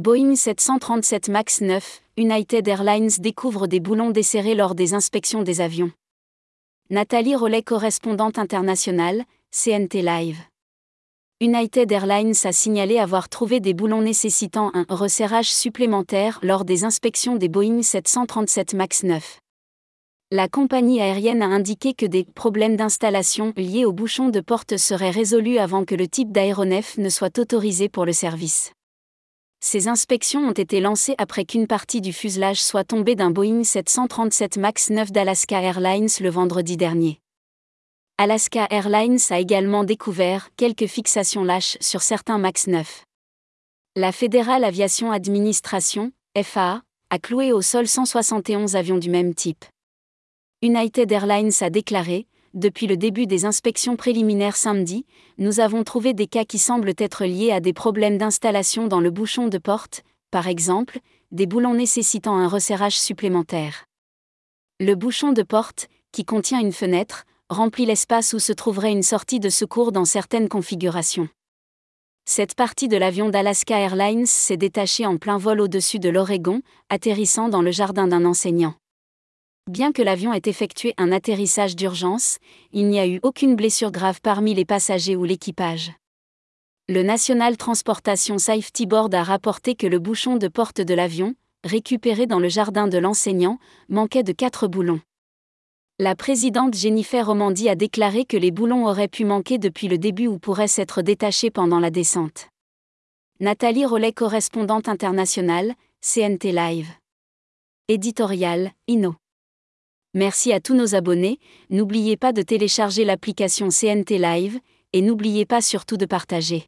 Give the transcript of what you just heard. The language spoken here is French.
Boeing 737 MAX 9, United Airlines découvre des boulons desserrés lors des inspections des avions. Nathalie Rollet, correspondante internationale, CNT Live. United Airlines a signalé avoir trouvé des boulons nécessitant un resserrage supplémentaire lors des inspections des Boeing 737 MAX 9. La compagnie aérienne a indiqué que des problèmes d'installation liés aux bouchons de porte seraient résolus avant que le type d'aéronef ne soit autorisé pour le service. Ces inspections ont été lancées après qu'une partie du fuselage soit tombée d'un Boeing 737 MAX 9 d'Alaska Airlines le vendredi dernier. Alaska Airlines a également découvert quelques fixations lâches sur certains MAX 9. La Fédérale Aviation Administration, FAA, a cloué au sol 171 avions du même type. United Airlines a déclaré, depuis le début des inspections préliminaires samedi, nous avons trouvé des cas qui semblent être liés à des problèmes d'installation dans le bouchon de porte, par exemple, des boulons nécessitant un resserrage supplémentaire. Le bouchon de porte, qui contient une fenêtre, remplit l'espace où se trouverait une sortie de secours dans certaines configurations. Cette partie de l'avion d'Alaska Airlines s'est détachée en plein vol au-dessus de l'Oregon, atterrissant dans le jardin d'un enseignant. Bien que l'avion ait effectué un atterrissage d'urgence, il n'y a eu aucune blessure grave parmi les passagers ou l'équipage. Le National Transportation Safety Board a rapporté que le bouchon de porte de l'avion, récupéré dans le jardin de l'enseignant, manquait de quatre boulons. La présidente Jennifer Romandi a déclaré que les boulons auraient pu manquer depuis le début ou pourraient s'être détachés pendant la descente. Nathalie Rollet, correspondante internationale, CNT Live. Éditorial, Inno. Merci à tous nos abonnés, n'oubliez pas de télécharger l'application CNT Live, et n'oubliez pas surtout de partager.